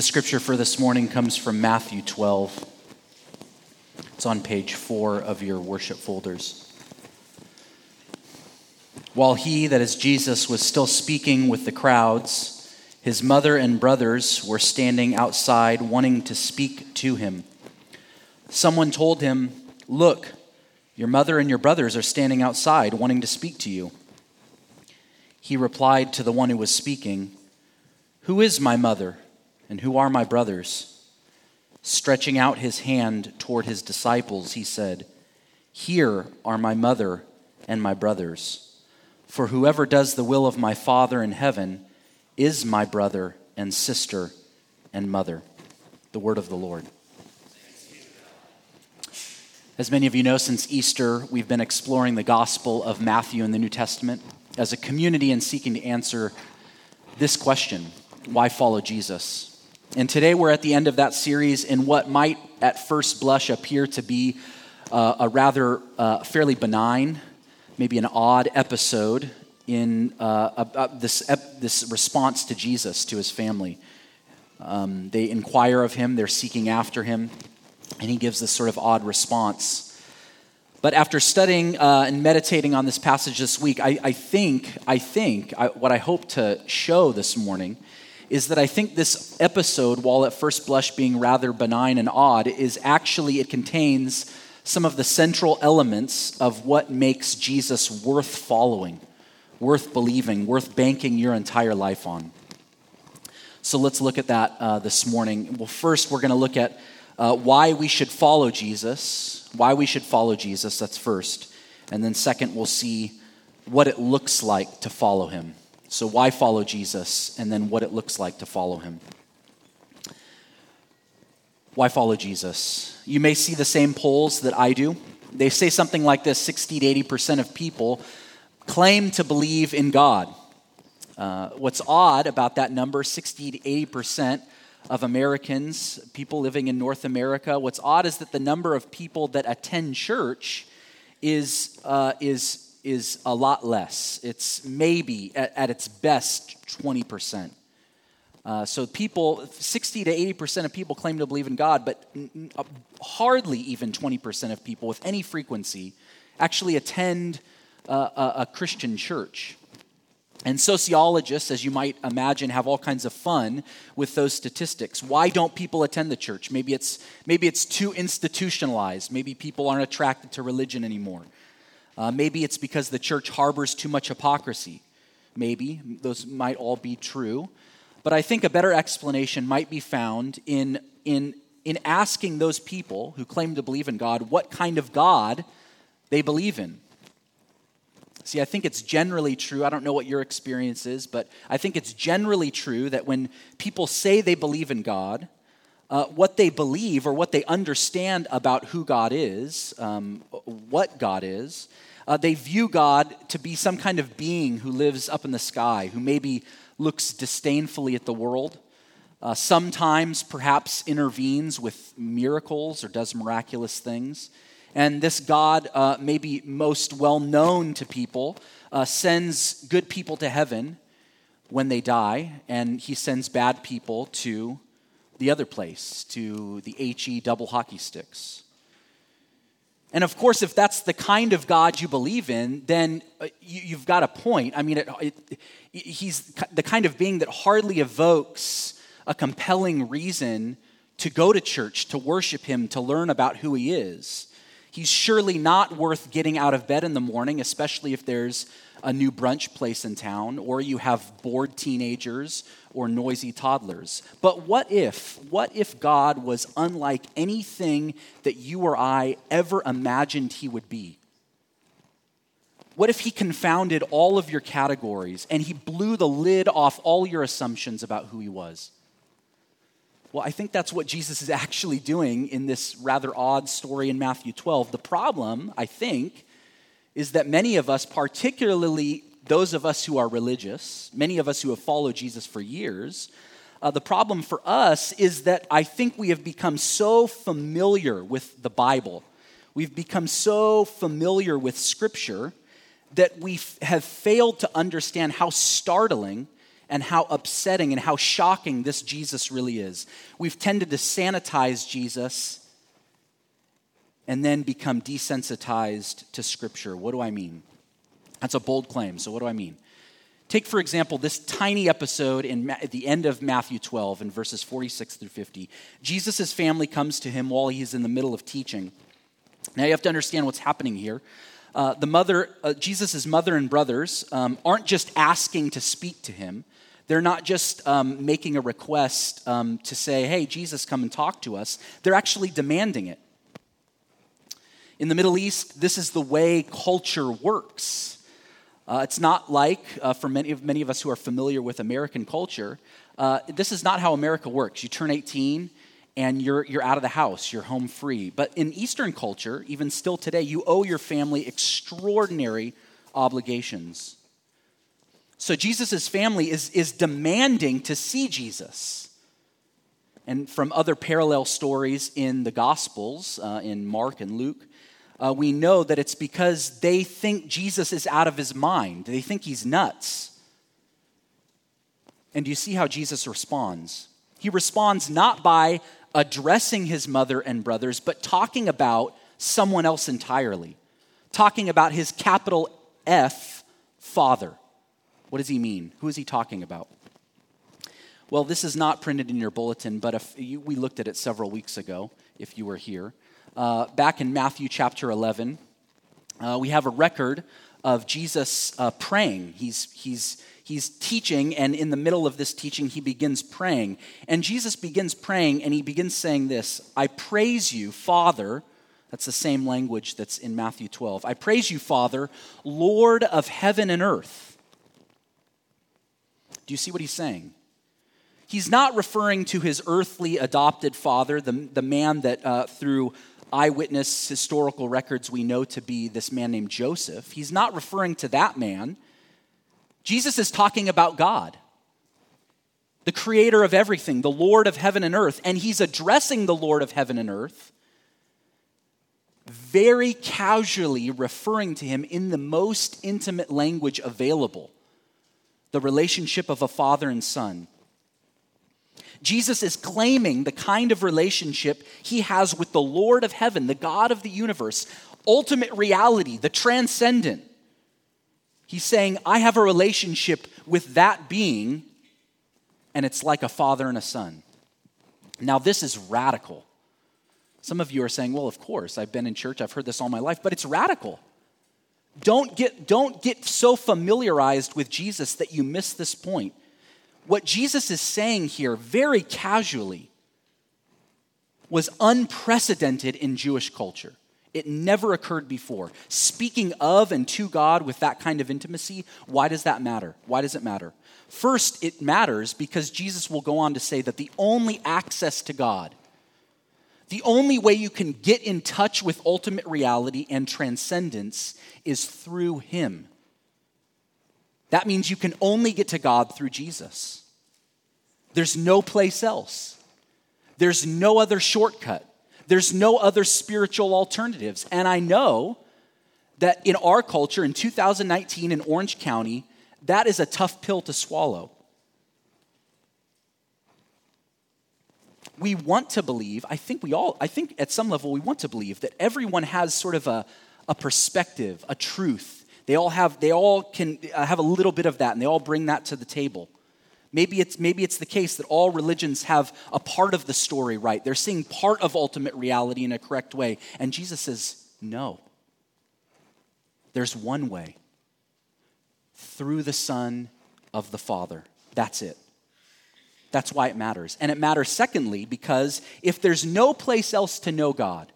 The scripture for this morning comes from Matthew 12. It's on page four of your worship folders. While he, that is Jesus, was still speaking with the crowds, his mother and brothers were standing outside wanting to speak to him. Someone told him, Look, your mother and your brothers are standing outside wanting to speak to you. He replied to the one who was speaking, Who is my mother and who are my brothers? Stretching out his hand toward his disciples, he said, Here are my mother and my brothers. For whoever does the will of my Father in heaven is my brother and sister and mother. The word of the Lord. As many of you know, since Easter, we've been exploring the Gospel of Matthew in the New Testament as a community and seeking to answer this question why follow Jesus? And today we're at the end of that series in what might at first blush appear to be uh, a rather uh, fairly benign, maybe an odd episode in uh, this, this response to Jesus, to his family. Um, they inquire of him, they're seeking after him and he gives this sort of odd response. But after studying uh, and meditating on this passage this week, I, I think, I think I, what I hope to show this morning is that I think this episode, while at first blush being rather benign and odd, is actually, it contains some of the central elements of what makes Jesus worth following, worth believing, worth banking your entire life on. So let's look at that uh, this morning. Well, first, we're going to look at uh, why we should follow Jesus, why we should follow Jesus, that's first. And then, second, we'll see what it looks like to follow him. So, why follow Jesus, and then what it looks like to follow him. Why follow Jesus? You may see the same polls that I do. They say something like this 60 to 80% of people claim to believe in God. Uh, what's odd about that number, 60 to 80%, of Americans, people living in North America. What's odd is that the number of people that attend church is, uh, is, is a lot less. It's maybe, at, at its best, 20%. Uh, so people, 60 to 80% of people claim to believe in God, but n- uh, hardly even 20% of people with any frequency actually attend uh, a, a Christian church. And sociologists, as you might imagine, have all kinds of fun with those statistics. Why don't people attend the church? Maybe it's, maybe it's too institutionalized. Maybe people aren't attracted to religion anymore. Uh, maybe it's because the church harbors too much hypocrisy. Maybe. Those might all be true. But I think a better explanation might be found in, in, in asking those people who claim to believe in God what kind of God they believe in. See, I think it's generally true. I don't know what your experience is, but I think it's generally true that when people say they believe in God, uh, what they believe or what they understand about who God is, um, what God is, uh, they view God to be some kind of being who lives up in the sky, who maybe looks disdainfully at the world, uh, sometimes perhaps intervenes with miracles or does miraculous things. And this God, uh, maybe most well known to people, uh, sends good people to heaven when they die, and he sends bad people to the other place, to the HE double hockey sticks. And of course, if that's the kind of God you believe in, then uh, you, have got a point. I mean, it, it, he's the kind of being that hardly evokes a compelling reason to go to church, to worship him, to learn about who he is. He's surely not worth getting out of bed in the morning, especially if there's a new brunch place in town, or you have bored teenagers or noisy toddlers. But what if, what if God was unlike anything that you or I ever imagined he would be? What if he confounded all of your categories and he blew the lid off all your assumptions about who he was? Well, I think that's what Jesus is actually doing in this rather odd story in Matthew 12. The problem, I think, is that many of us, particularly those of us who are religious, many of us who have followed Jesus for years, uh, the problem for us is that I think we have become so familiar with the Bible, we've become so familiar with Scripture that we f- have failed to understand how startling and how upsetting and how shocking this Jesus really is. We've tended to sanitize Jesus and then become desensitized to Scripture. What do I mean? That's a bold claim. So, what do I mean? Take, for example, this tiny episode in, at the end of Matthew 12 in verses 46 through 50. Jesus' family comes to him while he's in the middle of teaching. Now, you have to understand what's happening here. Uh, the mother, uh, Jesus' mother and brothers um, aren't just asking to speak to him. They're not just um, making a request um, to say, hey, Jesus, come and talk to us. They're actually demanding it. In the Middle East, this is the way culture works. Uh, it's not like, uh, for many of, many of us who are familiar with American culture, uh, this is not how America works. You turn 18 and you're, you're out of the house, you're home free. But in Eastern culture, even still today, you owe your family extraordinary obligations. So Jesus' family is, is demanding to see Jesus. And from other parallel stories in the Gospels, uh, in Mark and Luke, uh, we know that it's because they think Jesus is out of his mind. They think he's nuts. And you see how Jesus responds? He responds not by addressing his mother and brothers, but talking about someone else entirely, talking about his capital F father. What does he mean? Who is he talking about? Well, this is not printed in your bulletin, but if you, we looked at it several weeks ago, if you were here uh, back in Matthew chapter 11, uh, we have a record of Jesus uh, praying. He's, he's, he's teaching, and in the middle of this teaching, he begins praying. And Jesus begins praying, and he begins saying this I praise you, Father. That's the same language that's in Matthew 12. I praise you, Father, Lord of heaven and earth. Do you see what he's saying? He's not referring to his earthly adopted father, the, the man that uh, through eyewitness historical records we know to be this man named Joseph. He's not referring to that man. Jesus is talking about God, the creator of everything, the Lord of heaven and earth. And he's addressing the Lord of heaven and earth, very casually referring to him in the most intimate language available the relationship of a father and son. Jesus is claiming the kind of relationship he has with the Lord of heaven, the God of the universe, ultimate reality, the transcendent. He's saying, I have a relationship with that being, and it's like a father and a son. Now, this is radical. Some of you are saying, well, of course, I've been in church, I've heard this all my life, but it's radical. Don't get, don't get so familiarized with Jesus that you miss this point what Jesus is saying here very casually was unprecedented in Jewish culture. It never occurred before. Speaking of and to God with that kind of intimacy, why does that matter? Why does it matter? First, it matters because Jesus will go on to say that the only access to God, the only way you can get in touch with ultimate reality and transcendence is through Him. That means you can only get to God through Jesus. There's no place else. There's no other shortcut. There's no other spiritual alternatives. And I know that in our culture in 2019 in Orange County, that is a tough pill to swallow. We want to believe, I think we all, I think at some level we want to believe that everyone has sort of a, a perspective, a truth, they all have, they all can uh, have a little bit of that, and they all bring that to the table. Maybe it's, maybe it's the case that all religions have a part of the story right. They're seeing part of ultimate reality in a correct way. And Jesus says, no. There's one way through the Son of the Father. That's it. That's why it matters. And it matters, secondly, because if there's no place else to know God,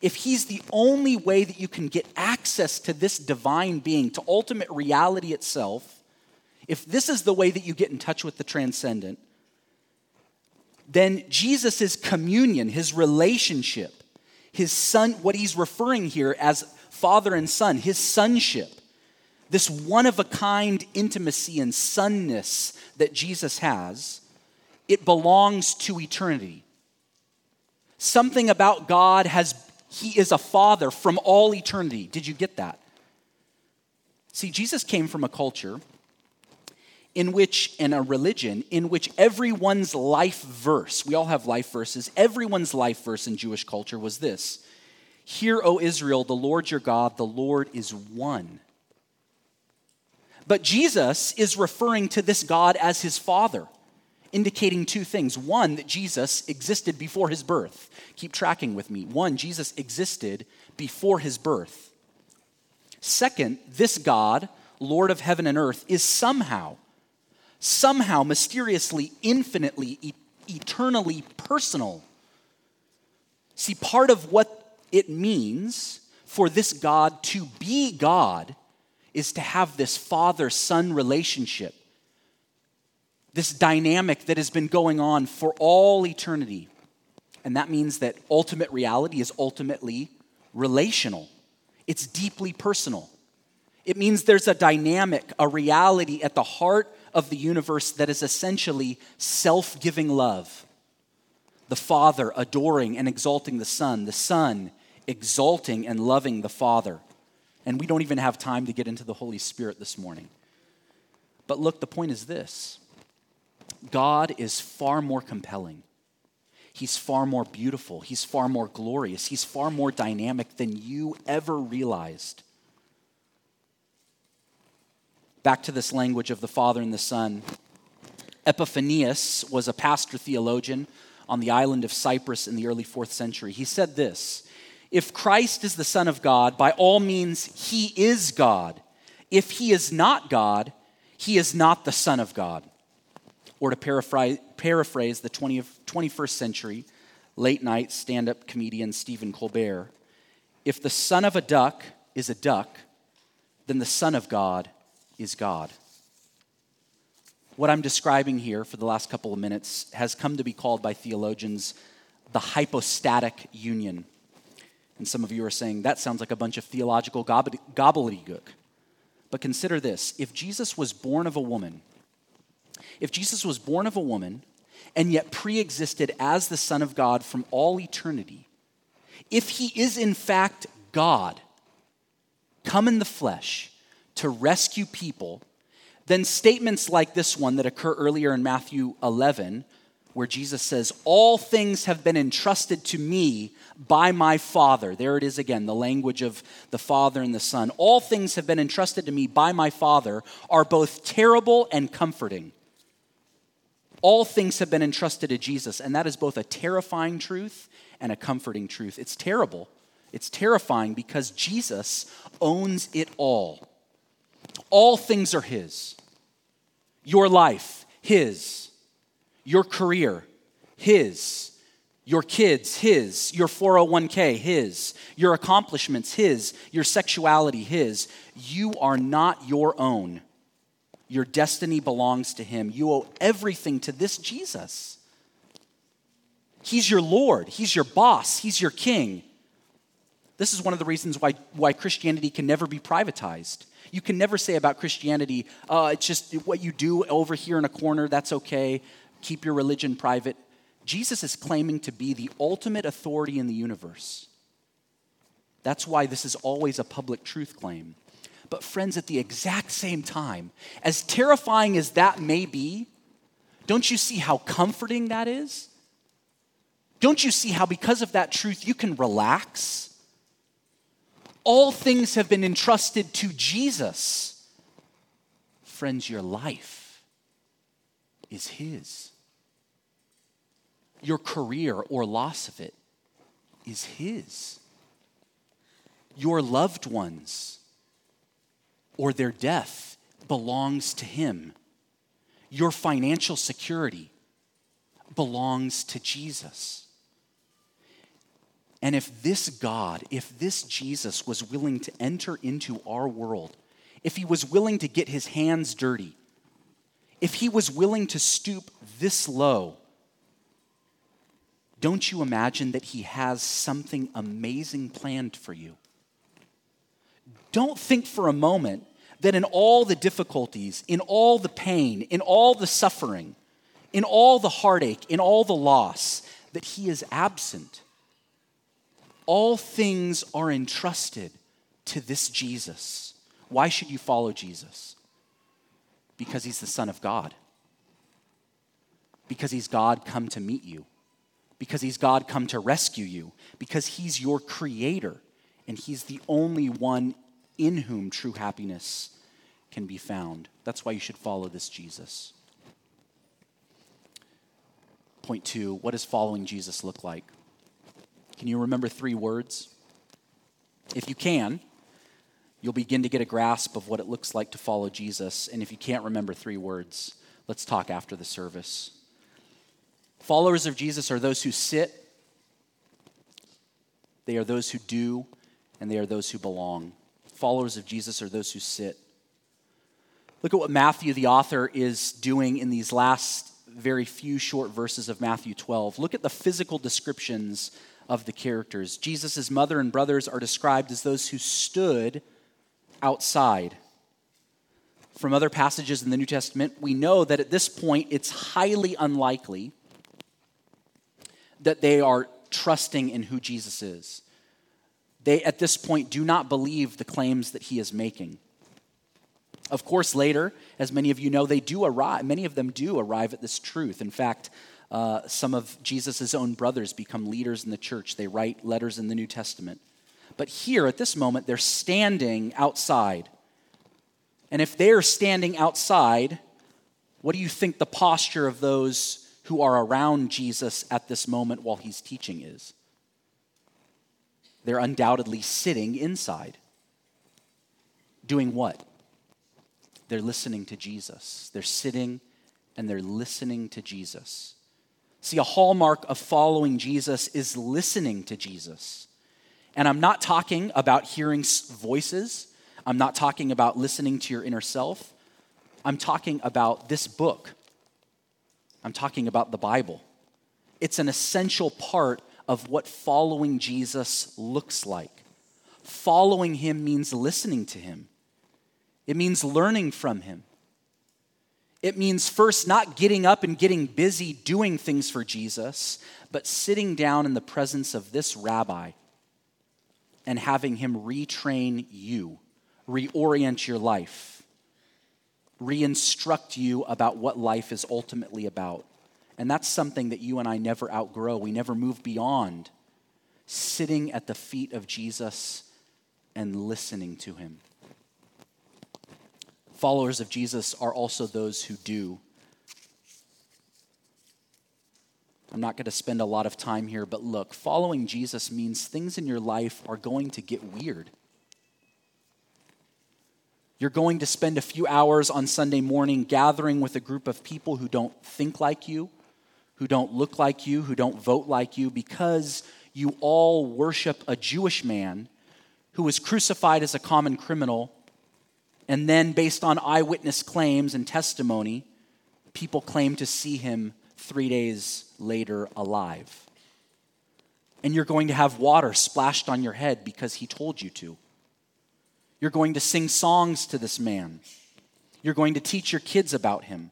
if he's the only way that you can get access to this divine being, to ultimate reality itself, if this is the way that you get in touch with the transcendent, then Jesus' communion, his relationship, his son, what he's referring here as father and son, his sonship, this one of a kind intimacy and sonness that Jesus has, it belongs to eternity. Something about God has he is a father from all eternity. Did you get that? See, Jesus came from a culture in which, in a religion, in which everyone's life verse, we all have life verses, everyone's life verse in Jewish culture was this Hear, O Israel, the Lord your God, the Lord is one. But Jesus is referring to this God as his Father, indicating two things. One, that Jesus existed before his birth. Keep tracking with me. One, Jesus existed before his birth. Second, this God, Lord of heaven and earth, is somehow, somehow, mysteriously, infinitely, e- eternally personal. See, part of what it means for this God to be God is to have this father son relationship, this dynamic that has been going on for all eternity. And that means that ultimate reality is ultimately relational, it's deeply personal. It means there's a dynamic, a reality at the heart of the universe that is essentially self giving love. The Father adoring and exalting the Son, the Son exalting and loving the Father. And we don't even have time to get into the Holy Spirit this morning. But look, the point is this God is far more compelling. He's far more beautiful. He's far more glorious. He's far more dynamic than you ever realized. Back to this language of the Father and the Son. Epiphanius was a pastor theologian on the island of Cyprus in the early fourth century. He said this if Christ is the Son of God, by all means, he is God. If he is not God, he is not the Son of God. Or to paraphrase, paraphrase the 20, 21st century late night stand up comedian Stephen Colbert, if the son of a duck is a duck, then the Son of God is God. What I'm describing here for the last couple of minutes has come to be called by theologians the hypostatic union. And some of you are saying, that sounds like a bunch of theological gobbledygook. But consider this if Jesus was born of a woman, if Jesus was born of a woman and yet pre existed as the Son of God from all eternity, if he is in fact God, come in the flesh to rescue people, then statements like this one that occur earlier in Matthew 11 where Jesus says, All things have been entrusted to me by my Father. There it is again, the language of the Father and the Son. All things have been entrusted to me by my Father are both terrible and comforting. All things have been entrusted to Jesus, and that is both a terrifying truth and a comforting truth. It's terrible. It's terrifying because Jesus owns it all. All things are His. Your life, His your career, His. Your kids, His. Your 401k, His. Your accomplishments, His. Your sexuality, His. You are not your own. Your destiny belongs to Him. You owe everything to this Jesus. He's your Lord, He's your boss, He's your king. This is one of the reasons why, why Christianity can never be privatized. You can never say about Christianity, uh, it's just what you do over here in a corner, that's okay keep your religion private. Jesus is claiming to be the ultimate authority in the universe. That's why this is always a public truth claim. But, friends, at the exact same time, as terrifying as that may be, don't you see how comforting that is? Don't you see how, because of that truth, you can relax? All things have been entrusted to Jesus. Friends, your life is His your career or loss of it is His. Your loved ones or their death belongs to Him. Your financial security belongs to Jesus. And if this God, if this Jesus was willing to enter into our world, if he was willing to get his hands dirty, if he was willing to stoop this low don't you imagine that He has something amazing planned for you? Don't think for a moment that in all the difficulties, in all the pain, in all the suffering, in all the heartache, in all the loss, that He is absent. All things are entrusted to this Jesus. Why should you follow Jesus? Because he's the Son of God. Because he's God come to meet you. Because he's God come to rescue you. Because he's your creator. And he's the only one in whom true happiness can be found. That's why you should follow this Jesus. Point two what does following Jesus look like? Can you remember three words? If you can, you'll begin to get a grasp of what it looks like to follow Jesus. And if you can't remember three words, let's talk after the service. Followers of Jesus are those who sit, they are those who do, and they are those who belong. Followers of Jesus are those who sit. Look at what Matthew, the author, is doing in these last very few short verses of Matthew 12. Look at the physical descriptions of the characters. Jesus' mother and brothers are described as those who stood outside. From other passages in the New Testament, we know that at this point it's highly unlikely that they are trusting in who Jesus is. They, at this point, do not believe the claims that he is making. Of course, later, as many of you know, they do arrive, many of them do arrive at this truth. In fact, uh, some of Jesus' own brothers become leaders in the church. They write letters in the New Testament. But here, at this moment, they're standing outside. And if they're standing outside, what do you think the posture of those who are around Jesus at this moment while he's teaching is? They're undoubtedly sitting inside. Doing what? they're listening to Jesus. They're sitting and they're listening to Jesus. See, a hallmark of following Jesus is listening to Jesus. And I'm not talking about hearing voices, I'm not talking about listening to your inner self. I'm talking about this book. I'm talking about the Bible. It's an essential part of what following Jesus looks like. Following him means listening to him. It means learning from him. It means first not getting up and getting busy doing things for Jesus, but sitting down in the presence of this rabbi and having him retrain you, reorient your life, reinstruct you about what life is ultimately about. And that's something that you and I never outgrow. We never move beyond sitting at the feet of Jesus and listening to him. Followers of Jesus are also those who do. I'm not going to spend a lot of time here, but look, following Jesus means things in your life are going to get weird. You're going to spend a few hours on Sunday morning gathering with a group of people who don't think like you, who don't look like you, who don't vote like you, because you all worship a Jewish man who was crucified as a common criminal and then, based on eyewitness claims and testimony, people claim to see him three days later alive. And you're going to have water splashed on your head because he told you to. You're going to sing songs to this man. You're going to teach your kids about him.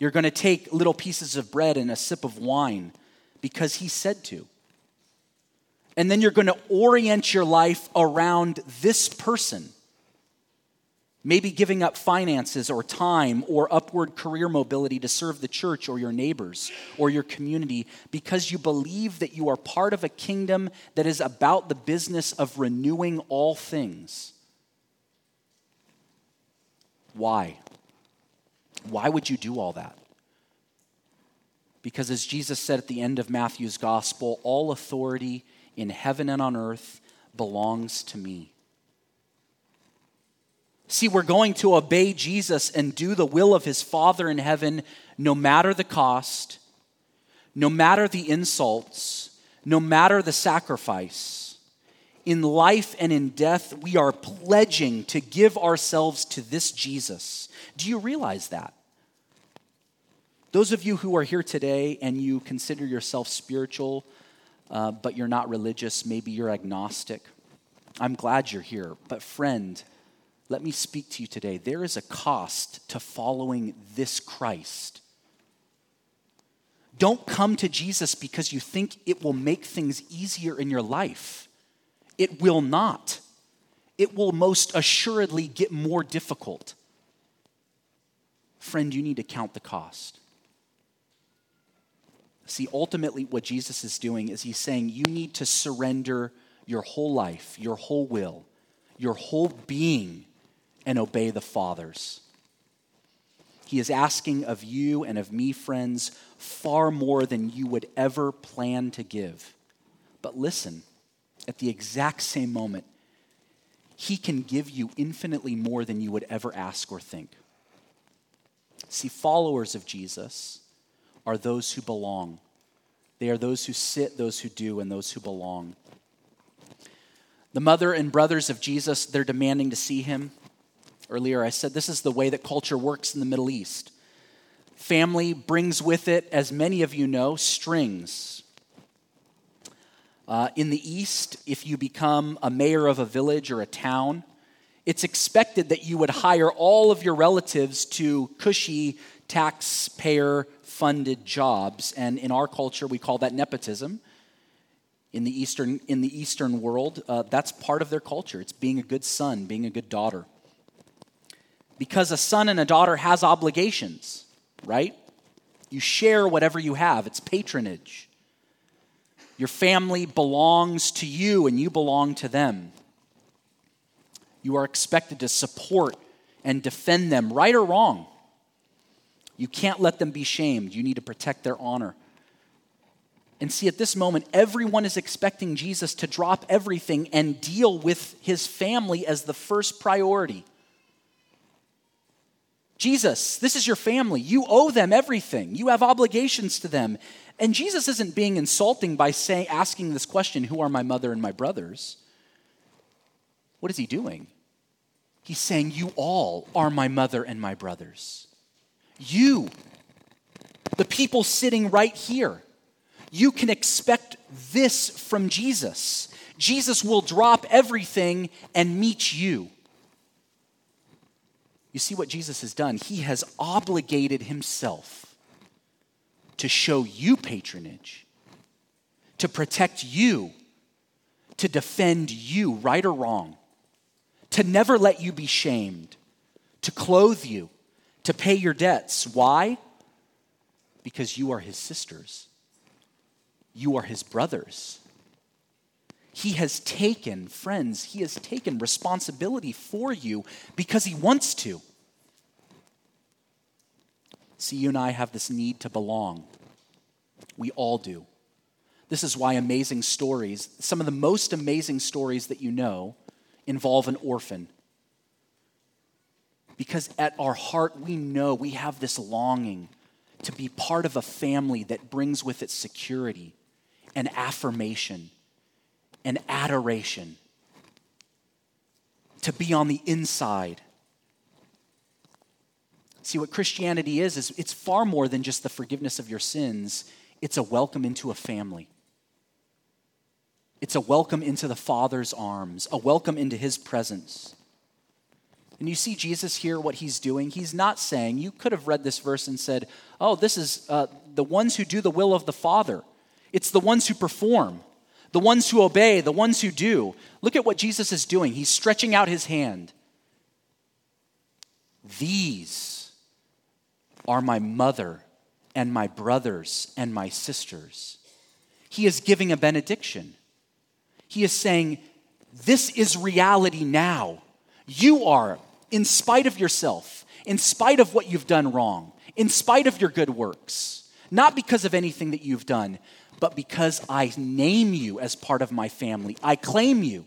You're going to take little pieces of bread and a sip of wine because he said to. And then you're going to orient your life around this person maybe giving up finances or time or upward career mobility to serve the church or your neighbors or your community because you believe that you are part of a kingdom that is about the business of renewing all things. Why? Why would you do all that? Because as Jesus said at the end of Matthew's gospel, all authority in heaven and on earth belongs to me. See, we're going to obey Jesus and do the will of his Father in heaven no matter the cost, no matter the insults, no matter the sacrifice. In life and in death, we are pledging to give ourselves to this Jesus. Do you realize that? Those of you who are here today and you consider yourself spiritual, uh, but you're not religious, maybe you're agnostic, I'm glad you're here. But, friend, let me speak to you today. There is a cost to following this Christ. Don't come to Jesus because you think it will make things easier in your life. It will not. It will most assuredly get more difficult. friend, you need to count the cost. See, ultimately, what Jesus is doing is he's saying you need to surrender your whole life, your whole will, your whole being, and obey the Father's. He is asking of you and of me, friends, far more than you would ever plan to give. But listen, at the exact same moment, He can give you infinitely more than you would ever ask or think. See, followers of Jesus are those who belong. They are those who sit, those who do, and those who belong. The mother and brothers of Jesus, they're demanding to see him. Earlier, I said this is the way that culture works in the Middle East. Family brings with it, as many of you know, strings. Uh, in the East, if you become a mayor of a village or a town, it's expected that you would hire all of your relatives to cushy taxpayer funded jobs. And in our culture, we call that nepotism. In the Eastern, in the Eastern world, uh, that's part of their culture. It's being a good son, being a good daughter. Because a son and a daughter has obligations, right? You share whatever you have, it's patronage. Your family belongs to you and you belong to them. You are expected to support and defend them, right or wrong. You can't let them be shamed. You need to protect their honor. And see, at this moment, everyone is expecting Jesus to drop everything and deal with his family as the first priority. Jesus, this is your family. You owe them everything. You have obligations to them. And Jesus isn't being insulting by saying, asking this question, Who are my mother and my brothers? What is he doing? He's saying, You all are my mother and my brothers. You, the people sitting right here, you can expect this from Jesus. Jesus will drop everything and meet you. You see what Jesus has done? He has obligated himself to show you patronage, to protect you, to defend you, right or wrong, to never let you be shamed, to clothe you, to pay your debts. Why? Because you are his sisters, you are his brothers. He has taken, friends, he has taken responsibility for you because he wants to. See, you and I have this need to belong. We all do. This is why amazing stories, some of the most amazing stories that you know, involve an orphan. Because at our heart, we know we have this longing to be part of a family that brings with it security and affirmation and adoration. To be on the inside. See, what Christianity is, is it's far more than just the forgiveness of your sins, it's a welcome into a family. It's a welcome into the Father's arms, a welcome into His presence. And you see Jesus here, what he's doing. He's not saying, you could have read this verse and said, oh, this is uh, the ones who do the will of the Father. It's the ones who perform, the ones who obey, the ones who do. Look at what Jesus is doing. He's stretching out his hand. These are my mother and my brothers and my sisters. He is giving a benediction. He is saying, This is reality now. You are, in spite of yourself, in spite of what you've done wrong, in spite of your good works, not because of anything that you've done, but because I name you as part of my family. I claim you.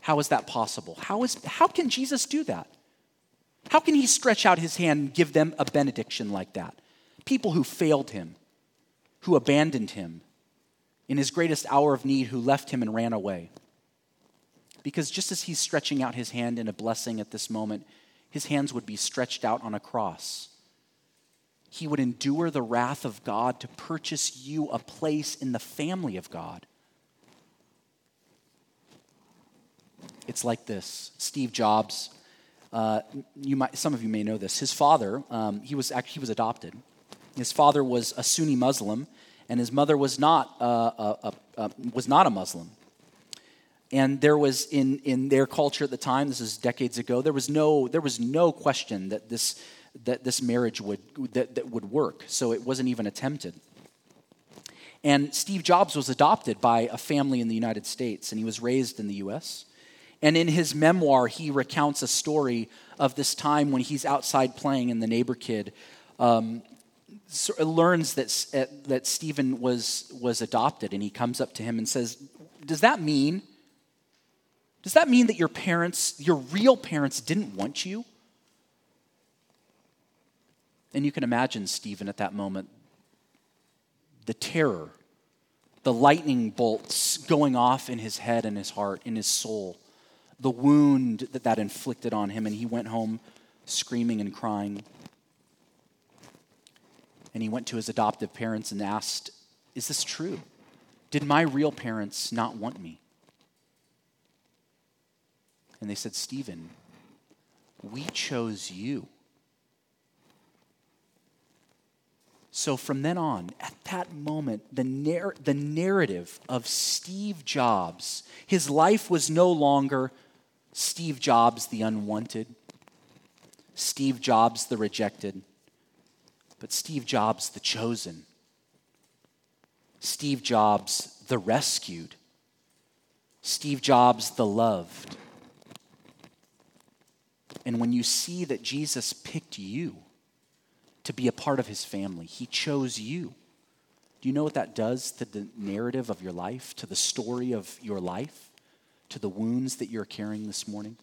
How is that possible? How, is, how can Jesus do that? How can he stretch out his hand and give them a benediction like that? People who failed him, who abandoned him in his greatest hour of need, who left him and ran away. Because just as he's stretching out his hand in a blessing at this moment, his hands would be stretched out on a cross. He would endure the wrath of God to purchase you a place in the family of God. It's like this Steve Jobs, uh, you might, some of you may know this. His father, um, he, was actually, he was adopted. His father was a Sunni Muslim, and his mother was not, uh, a, a, a, was not a Muslim. And there was in, in their culture at the time, this is decades ago, there was no, there was no question that this, that this marriage would, that, that would work. So it wasn't even attempted. And Steve Jobs was adopted by a family in the United States, and he was raised in the US. And in his memoir, he recounts a story of this time when he's outside playing, and the neighbor kid um, learns that, uh, that Stephen was, was adopted, and he comes up to him and says, Does that mean? Does that mean that your parents, your real parents, didn't want you? And you can imagine Stephen at that moment the terror, the lightning bolts going off in his head and his heart, in his soul, the wound that that inflicted on him. And he went home screaming and crying. And he went to his adoptive parents and asked, Is this true? Did my real parents not want me? And they said, Stephen, we chose you. So from then on, at that moment, the, the narrative of Steve Jobs, his life was no longer Steve Jobs the unwanted, Steve Jobs the rejected, but Steve Jobs the chosen, Steve Jobs the rescued, Steve Jobs the loved. And when you see that Jesus picked you, to be a part of his family. He chose you. Do you know what that does to the narrative of your life, to the story of your life, to the wounds that you're carrying this morning?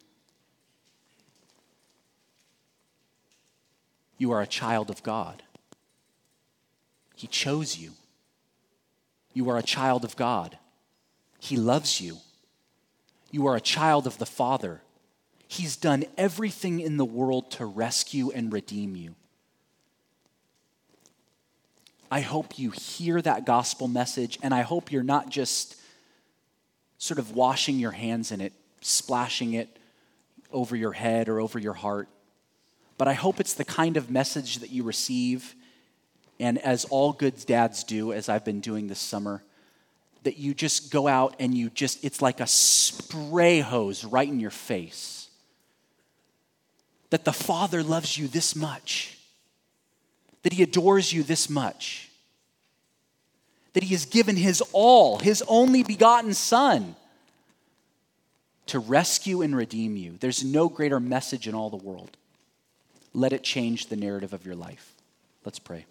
You are a child of God. He chose you. You are a child of God. He loves you. You are a child of the Father. He's done everything in the world to rescue and redeem you. I hope you hear that gospel message, and I hope you're not just sort of washing your hands in it, splashing it over your head or over your heart. But I hope it's the kind of message that you receive, and as all good dads do, as I've been doing this summer, that you just go out and you just, it's like a spray hose right in your face. That the Father loves you this much that he adores you this much, that he has given his all, his only begotten Son, to rescue and redeem you. There's no greater message in all the world. Let it change the narrative of your life. Let's pray.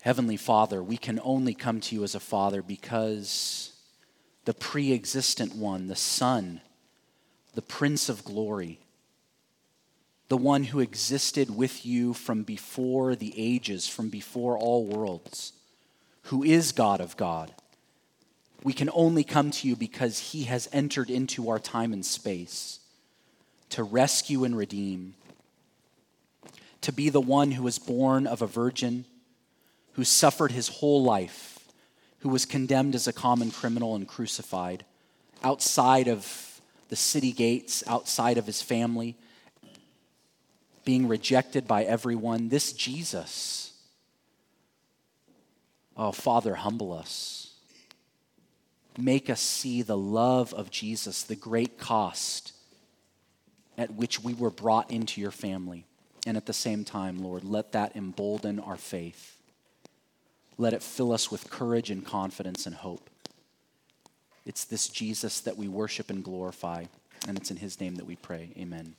Heavenly Father, we can only come to you as a father because the pre existent one, the Son, the Prince of Glory, the one who existed with you from before the ages, from before all worlds, who is God of God. We can only come to you because he has entered into our time and space to rescue and redeem, to be the one who was born of a virgin, who suffered his whole life, who was condemned as a common criminal and crucified outside of the city gates, outside of his family being rejected by everyone. This Jesus, oh, Father, humble us. Make us see the love of Jesus, the great cost at which we were brought into your family. And at the same time, Lord, let that embolden our faith. Let it fill us with courage and confidence and hope. It's this Jesus that we worship and glorify, and it's in his name that we pray. Amen.